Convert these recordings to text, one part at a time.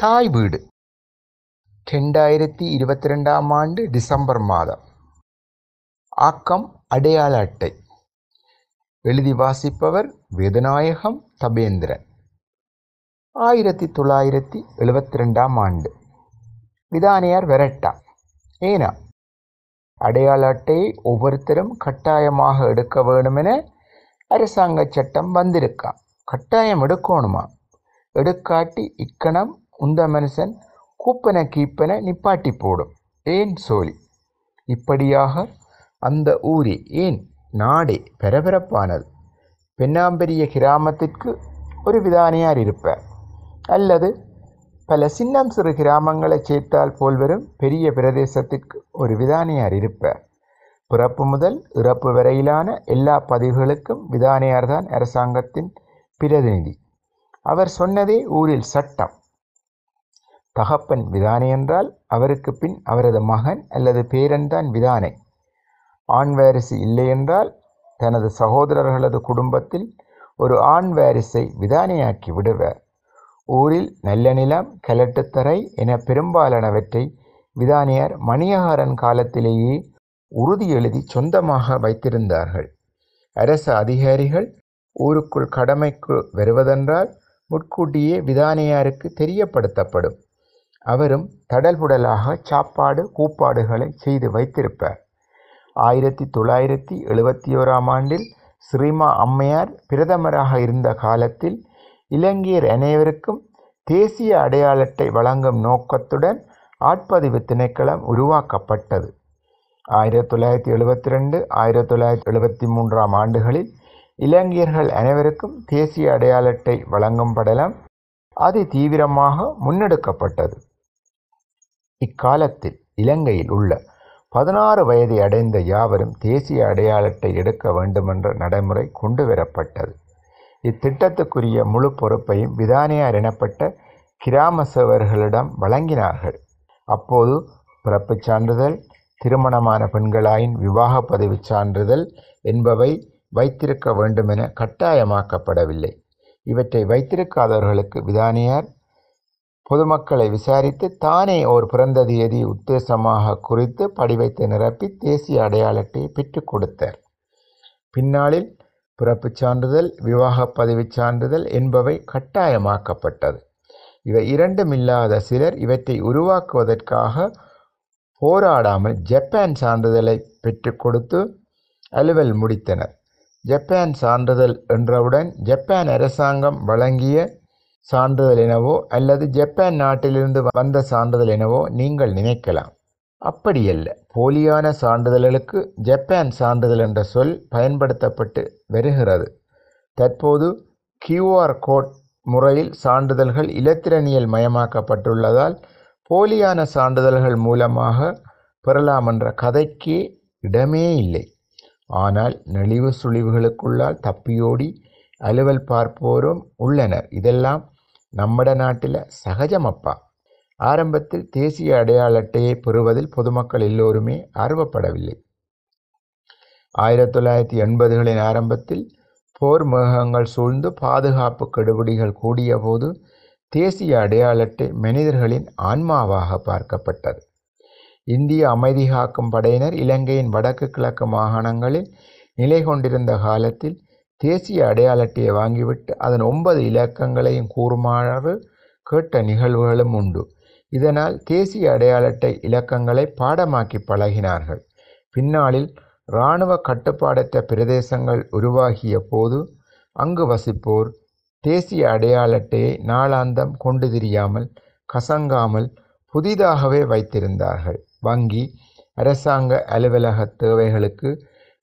தாய் வீடு. ரெண்டாயிரத்தி இருபத்தி ரெண்டாம் ஆண்டு டிசம்பர் மாதம். ஆக்கம் அடையாள அட்டை. எழுதி வாசிப்பவர் வேதநாயகம் தபேந்திரன். ஆயிரத்தி தொள்ளாயிரத்தி எழுபத்தி ரெண்டாம் ஆண்டு. விதானியார் வெரட்டா. ஏனா அடையாள அட்டையை ஒவ்வொருத்தரும் கட்டாயமாக எடுக்க வேணுமென அரசாங்க சட்டம் வந்திருக்கான் கட்டாயம் எடுக்கணுமா எடுக்காட்டி இக்கணம் உந்த மனுஷன் கூப்பன கீப்பன நிப்பாட்டி போடும். ஏன் சோழி? இப்படியாக அந்த ஊரே ஏன் நாடே பரபரப்பானது பெண்ணாம்பெரிய கிராமத்திற்கு ஒரு விதானியார் இருப்பார். அல்லது பல சின்னம் சிறு கிராமங்களை சேர்த்தால் போல் வரும் பெரிய பிரதேசத்திற்கு ஒரு விதானியார் இருப்பார். பிறப்பு முதல் இறப்பு வரையிலான எல்லா பதிவுகளுக்கும் விதானியார் தான் அரசாங்கத்தின் பிரதிநிதி. அவர் சொன்னதே ஊரில் சட்டம். தகப்பன் விதானை என்றால் அவருக்கு பின் அவரது மகன் அல்லது பேரன்தான் விதானை. ஆண் வாரிசு இல்லை என்றால் தனது சகோதரர்களது குடும்பத்தில் ஒரு ஆண் வாரிசை விதானையாக்கி விடுவார். ஊரில் நல்ல நிலம் கலட்டுத்தரை என பெரும்பாலானவற்றை விதானியர் மணியகாரன் காலத்திலேயே உறுதி எழுதி சொந்தமாக வைத்திருந்தார்கள். அரசு அதிகாரிகள் ஊருக்குள் கடமைக்கு வருவதென்றால் முட்கூட்டியே விதானியாருக்கு தெரியப்படுத்தப்படும். அவரும் தடல்புடலாக சாப்பாடு கூப்பாடுகளை செய்து வைத்திருப்பார். ஆயிரத்தி தொள்ளாயிரத்தி எழுபத்தி ஓராம் ஆண்டில் ஸ்ரீமா அம்மையார் பிரதமராக இருந்த காலத்தில் இலங்கையர் அனைவருக்கும் தேசிய அடையாள அட்டை வழங்கும் நோக்கத்துடன் ஆட்பதிவு திணைக்களம் உருவாக்கப்பட்டது. ஆயிரத்தி தொள்ளாயிரத்தி எழுபத்தி ரெண்டு ஆயிரத்தி தொள்ளாயிரத்தி எழுபத்தி மூன்றாம் ஆண்டுகளில் இலங்கையர்கள் அனைவருக்கும் தேசிய அடையாள அட்டை வழங்கும் படலம் அதி தீவிரமாக முன்னெடுக்கப்பட்டது. இக்காலத்தில் இலங்கையில் உள்ள பதினாறு வயதை அடைந்த யாவரும் தேசிய அடையாள அட்டை எடுக்க வேண்டுமென்ற நடைமுறை கொண்டு வரப்பட்டது இத்திட்டத்துக்குரிய முழு பொறுப்பையும் விதானியார் எனப்பட்ட கிராம சேவர்களிடம் வழங்கினார்கள். அப்போது பிறப்புச் சான்றிதழ் திருமணமான பெண்களாயின் விவாக பதிவு சான்றிதழ் என்பவை வைத்திருக்க வேண்டுமென கட்டாயமாக்கப்படவில்லை. இவற்றை வைத்திருக்காதவர்களுக்கு விதானியார் பொதுமக்களை விசாரித்து தானே ஓர் பிறந்த தேதி உத்தேசமாக குறித்து படிவைத்து நிரப்பி தேசிய அடையாள அட்டையை பெற்றுக் கொடுத்தார். பின்னாளில் பிறப்புச் சான்றிதழ் விவாக பதிவுச் சான்றிதழ் என்பவை கட்டாயமாக்கப்பட்டது. இவை இரண்டும் இல்லாத சிலர் இவற்றை உருவாக்குவதற்காக போராடாமல் ஜப்பான் சான்றிதழை பெற்றுக் கொடுத்து அலுவல் முடித்தனர். ஜப்பான் சான்றிதழ் என்றவுடன் ஜப்பான் அரசாங்கம் வழங்கிய சான்றிதழ் எனவோ அல்லது ஜப்பான் நாட்டிலிருந்து வந்த சான்றிதழ் எனவோ நீங்கள் நினைக்கலாம். அப்படியல்ல. போலியான சான்றிதழ்களுக்கு ஜப்பான் சான்றிதழ் என்ற சொல் பயன்படுத்தப்பட்டு வருகிறது. தற்போது கியூஆர் கோட் முறையில் சான்றிதழ்கள் இலத்திரனியல் மயமாக்கப்பட்டுள்ளதால் போலியான சான்றிதழ்கள் மூலமாக பெறலாம் என்ற கதைக்கு இடமே இல்லை. ஆனால் நெளிவு சுழிவுகளுக்குள்ளால் தப்பியோடி அலுவல் பார்ப்போரும் உள்ளனர். இதெல்லாம் நம்மட நாட்டில் சகஜமப்பா. ஆரம்பத்தில் தேசிய அடையாள அட்டையை பெறுவதில் பொதுமக்கள் எல்லோருமே ஆர்வப்படவில்லை. ஆயிரத்தி தொள்ளாயிரத்தி எண்பதுகளின் ஆரம்பத்தில் போர் மேகங்கள் சூழ்ந்து பாதுகாப்பு கெடுபிடிகள் கூடிய போது தேசிய அடையாள அட்டை மனிதர்களின் ஆன்மாவாக பார்க்கப்பட்டது. இந்திய அமைதி காக்கும் படையினர் இலங்கையின் வடக்கு கிழக்கு மாகாணங்களில் நிலை கொண்டிருந்த காலத்தில் தேசிய அடையாள அட்டையை வாங்கிவிட்டு அதன் ஒன்பது இலக்கங்களையும் கூறுமாறு கேட்ட நிகழ்வுகளும் உண்டு. இதனால் தேசிய அடையாள அட்டை இலக்கங்களை பாடமாக்கி பழகினார்கள். பின்னாளில் இராணுவ கட்டுப்பாடற்ற பிரதேசங்கள் உருவாகிய போது அங்கு வசிப்போர் தேசிய அடையாள அட்டையை நாளாந்தம் கொண்டு திரியாமல் கசங்காமல் புதிதாகவே வைத்திருந்தார்கள். வங்கி அரசாங்க அலுவலக தேவைகளுக்கு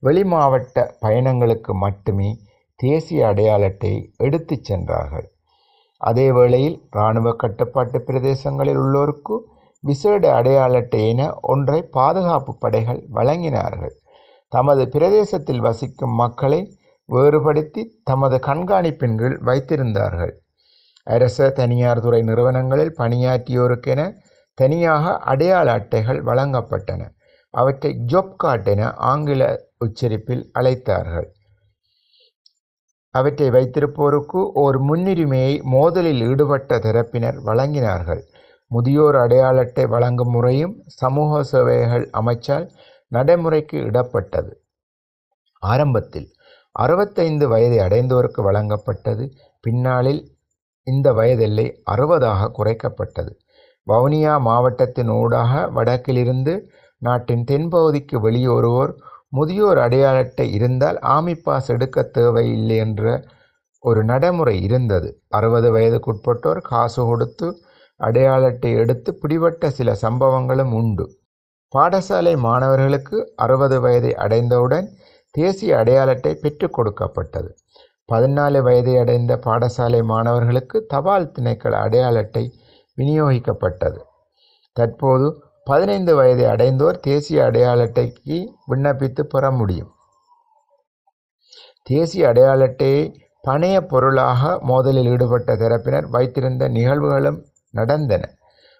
வெளிமாவட்ட பயணங்களுக்கு மட்டுமே தேசிய அடையாள அட்டையை எடுத்துச் சென்றார்கள். அதே வேளையில் இராணுவ கட்டுப்பாட்டு பிரதேசங்களில் உள்ளோருக்கு விசேட அடையாள அட்டை என ஒன்றை பாதுகாப்பு படைகள் வழங்கினார்கள். தமது பிரதேசத்தில் வசிக்கும் மக்களை வேறுபடுத்தி தமது கண்காணிப்பின் கீழ் வைத்திருந்தார்கள். அரச தனியார் துறை நிறுவனங்களில் பணியாற்றியோருக்கென தனியாக அடையாள அட்டைகள் வழங்கப்பட்டன. அவற்றை ஜொப் கார்ட் என ஆங்கில உச்சரிப்பில் அழைத்தார்கள். அவற்றை வைத்திருப்போருக்கு ஓர் முன்னுரிமையை மோதலில் ஈடுபட்ட தரப்பினர் வழங்கினார்கள். முதியோர் அடையாள அட்டை வழங்கும் முறையும் சமூக சேவைகள் அமைச்சால் நடைமுறைக்கு இடப்பட்டது. ஆரம்பத்தில் அறுபத்தைந்து வயதை அடைந்தோருக்கு வழங்கப்பட்டது. பின்னாளில் இந்த வயதெல்லை அறுபதாக குறைக்கப்பட்டது. வவுனியா மாவட்டத்தின் ஊடாக வடக்கிலிருந்து நாட்டின் தென்பகுதிக்கு வெளியேறுவோர் முதியோர் அடையாள அட்டை இருந்தால் ஆமி பாஸ் எடுக்க தேவையில்லை என்ற ஒரு நடைமுறை இருந்தது. அறுபது வயதுக்குட்பட்டோர் காசு கொடுத்து அடையாள அட்டை எடுத்து பிடிபட்ட சில சம்பவங்களும் உண்டு. பாடசாலை மாணவர்களுக்கு அறுபது வயதை அடைந்தவுடன் தேசிய அடையாள அட்டை பெற்றுக் கொடுக்கப்பட்டது. பதினாலு வயதை அடைந்த பாடசாலை மாணவர்களுக்கு தபால் திணைக்கள அடையாள அட்டை விநியோகிக்கப்பட்டது. தற்போது பதினைந்து வயதை அடைந்தோர் தேசிய அடையாள அட்டைக்கு விண்ணப்பித்து பெற முடியும். தேசிய அடையாள அட்டையை பணைய பொருளாக மோதலில் ஈடுபட்ட தரப்பினர் வைத்திருந்த நிகழ்வுகளும் நடந்தன.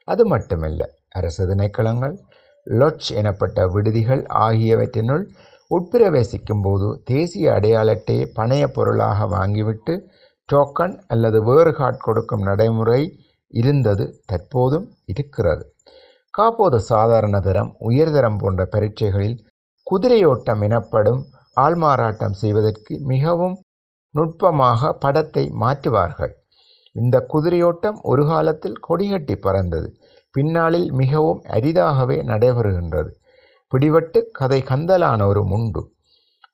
அது மட்டுமல்ல அரசு திணைக்களங்கள் லொட்ஜ் எனப்பட்ட விடுதிகள் ஆகியவற்றினுள் உட்பிரவேசிக்கும் போது தேசிய அடையாள அட்டையை பணைய பொருளாக வாங்கிவிட்டு டோக்கன் அல்லது வேறு கார்டு கொடுக்கும் நடைமுறை இருந்தது தற்போதும் இருக்கிறது. காப்போது சாதாரண தரம் உயர்தரம் போன்ற பரீட்சைகளில் குதிரையோட்டம் எனப்படும் ஆள்மாறாட்டம் செய்வதற்கு மிகவும் நுட்பமாக படத்தை மாற்றுவார்கள். இந்த குதிரையோட்டம் ஒரு காலத்தில் கொடிகட்டி பறந்தது. பின்னாளில் மிகவும் அரிதாகவே நடைபெறுகின்றது. பிடிபட்டு கதை கந்தலானோரும் உண்டு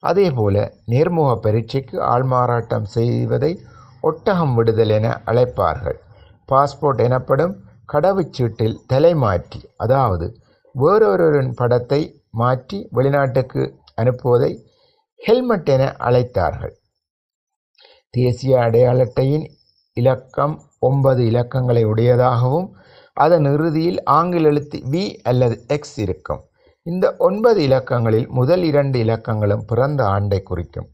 அதேபோல நேர்முக பரீட்சைக்கு ஆள்மாறாட்டம் செய்வதை ஒட்டகம் விடுதல் என அழைப்பார்கள். பாஸ்போர்ட் எனப்படும் கடவுச்சீட்டில் தலைமாற்றி அதாவது வேறொருவரின் படத்தை மாற்றி வெளிநாட்டுக்கு அனுப்புவதை ஹெல்மெட் என அழைத்தார்கள். தேசிய அடையாள அட்டையின் இலக்கம் ஒன்பது இலக்கங்களை உடையதாகவும் அதன் இறுதியில் ஆங்கில எழுத்து வி அல்லது எக்ஸ் இருக்கும். இந்த ஒன்பது இலக்கங்களில் முதல் இரண்டு இலக்கங்களும் பிறந்த ஆண்டை குறிக்கும்.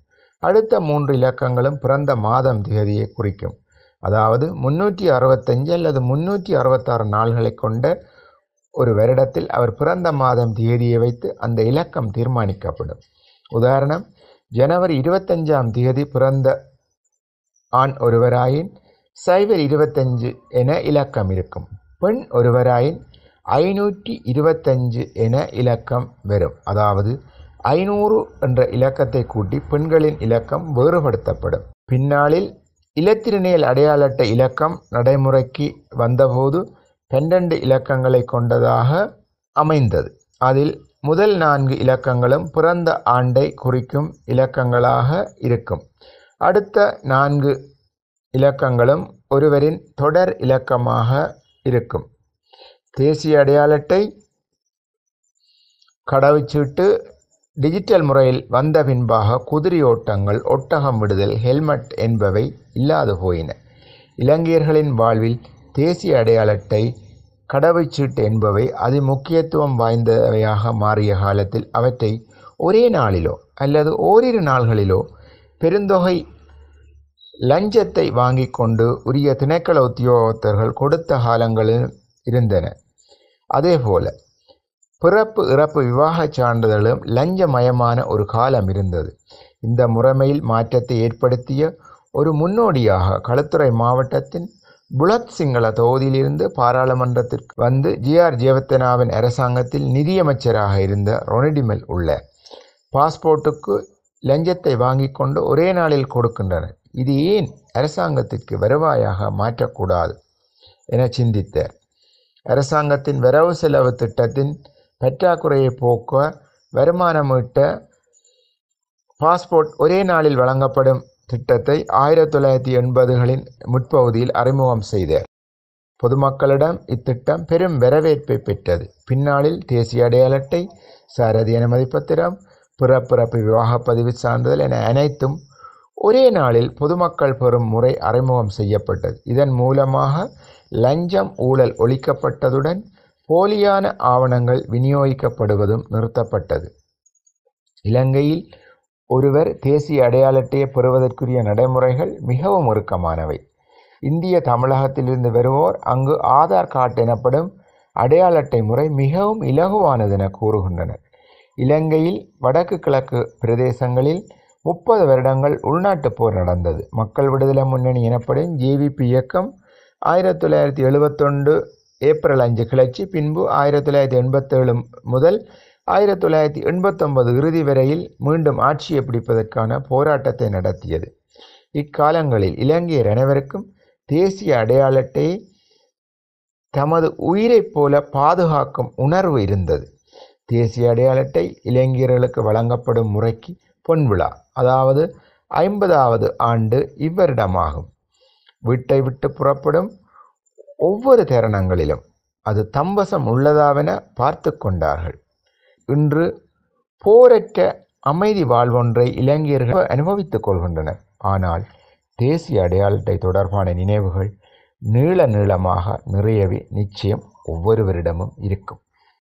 அடுத்த மூன்று இலக்கங்களும் பிறந்த மாதம் திகதியை குறிக்கும். அதாவது முன்னூற்றி அறுபத்தஞ்சு அல்லது முன்னூற்றி அறுபத்தாறு நாள்களை கொண்ட ஒரு வருடத்தில் அவர் பிறந்த மாதம் தேதியை வைத்து அந்த இலக்கம் தீர்மானிக்கப்படும். உதாரணம் ஜனவரி இருபத்தஞ்சாம் தேதி பிறந்த ஆண் ஒருவராயின் சைபர் இருபத்தஞ்சு என இலக்கம் இருக்கும். பெண் ஒருவராயின் ஐநூற்றி இருபத்தஞ்சு என இலக்கம் வரும். அதாவது ஐநூறு என்ற இலக்கத்தை கூட்டி பெண்களின் இலக்கம் வேறுபடுத்தப்படும். பின்னாளில் இலத்திரனியல் அடையாள அட்டை இலக்கம் நடைமுறைக்கு வந்தபோது பன்னெண்டு இலக்கங்களை கொண்டதாக அமைந்தது. அதில் முதல் நான்கு இலக்கங்களும் பிறந்த ஆண்டை குறிக்கும் இலக்கங்களாக இருக்கும். அடுத்த நான்கு இலக்கங்களும் ஒருவரின் தொடர் இலக்கமாக இருக்கும். தேசிய அடையாள அட்டை கடவுச்சீட்டு டிஜிட்டல் முறையில் வந்த பின்பாக குதிரை ஓட்டங்கள் ஒட்டகம் விடுதல் ஹெல்மெட் என்பவை இல்லாது போயின. இலங்கையர்களின் வாழ்வில் தேசிய அடையாள அட்டை கடவுச்சீட்டு என்பவை அது முக்கியத்துவம் வாய்ந்தவையாக மாறிய காலத்தில் அவற்றை ஒரே நாளிலோ அல்லது ஓரிரு நாள்களிலோ பெருந்தொகை லஞ்சத்தை வாங்கி கொண்டு உரிய திணைக்கள உத்தியோகத்தர்கள் கொடுத்த காலங்களில் இருந்தன. அதேபோல பிறப்பு இறப்பு விவாகச் சான்றிதழும் லஞ்சமயமான ஒரு காலம் இருந்தது. இந்த முறைமையில் மாற்றத்தை ஏற்படுத்திய ஒரு முன்னோடியாக களுத்துறை மாவட்டத்தின் புலத் சிங்கள தொகுதியிலிருந்து பாராளுமன்றத்திற்கு வந்து ஜிஆர் ஜெயவத்தனாவின் அரசாங்கத்தில் நிதியமைச்சராக இருந்த ரொனடிமெல் உள்ள பாஸ்போர்ட்டுக்கு லஞ்சத்தை வாங்கி கொண்டு ஒரே நாளில் கொடுக்கின்றனர். இது ஏன் அரசாங்கத்திற்கு வருவாயாக மாற்றக்கூடாது என சிந்தித்தார். அரசாங்கத்தின் வரவு செலவு திட்டத்தின் பற்றாக்குறையை போக்க வருமானம் ஈட்ட பாஸ்போர்ட் ஒரே நாளில் வழங்கப்படும் திட்டத்தை ஆயிரத்தி தொள்ளாயிரத்தி எண்பதுகளின் முற்பகுதியில் அறிமுகம் செய்தார் பொதுமக்களிடம் இத்திட்டம் பெரும் வரவேற்பை பெற்றது. பின்னாளில் தேசிய அடையாள அட்டை சாரதி அனுமதி பத்திரம் பிறப்பிறப்பு விவாக பதிவு சான்றிதழ் என அனைத்தும் ஒரே நாளில் பொதுமக்கள் பெறும் முறை அறிமுகம் செய்யப்பட்டது. இதன் மூலமாக லஞ்சம் ஊழல் ஒழிக்கப்பட்டதுடன் போலியான ஆவணங்கள் விநியோகிக்கப்படுவதும் நிறுத்தப்பட்டது. இலங்கையில் ஒருவர் தேசிய அடையாள அட்டையை பெறுவதற்குரிய நடைமுறைகள் மிகவும் இறுக்கமானவை இந்திய தமிழகத்திலிருந்து வருவோர் அங்கு ஆதார் கார்டு எனப்படும் அடையாள அட்டை முறை மிகவும் இலகுவானது என கூறுகின்றனர். இலங்கையில் வடக்கு கிழக்கு பிரதேசங்களில் முப்பது வருடங்கள் உள்நாட்டுப் போர் நடந்தது. மக்கள் விடுதலை முன்னணி எனப்படும் ஜேவிபி இயக்கம் ஆயிரத்தி தொள்ளாயிரத்தி எழுபத்தொன்று ஏப்ரல் அஞ்சு கிளர்ச்சி பின்பு ஆயிரத்தி தொள்ளாயிரத்தி எண்பத்தேழு முதல் ஆயிரத்தி தொள்ளாயிரத்தி எண்பத்தொன்பது இறுதி வரையில் மீண்டும் ஆட்சியை பிடிப்பதற்கான போராட்டத்தை நடத்தியது. இக்காலங்களில் இலங்கையர் அனைவருக்கும் தேசிய அடையாள அட்டையை தமது உயிரைப் போல பாதுகாக்கும் உணர்வு இருந்தது. தேசிய அடையாள அட்டை இளைஞர்களுக்கு வழங்கப்படும் முறைக்கு பொன்விழா அதாவது ஐம்பதாவது ஆண்டு இவ்வருடமாகும். வீட்டை விட்டு புறப்படும் ஒவ்வொரு தருணங்களிலும் அது தம்பசம் உள்ளதாவென பார்த்து கொண்டார்கள். இன்று போரற்ற அமைதி வாழ்வொன்றை இளைஞர்கள் அனுபவித்துக் கொள்கின்றனர். ஆனால் தேசிய அடையாளத்தை தொடர்பான நினைவுகள் நீள நீளமாக நிறையவே நிச்சயம் ஒவ்வொருவரிடமும் இருக்கும்.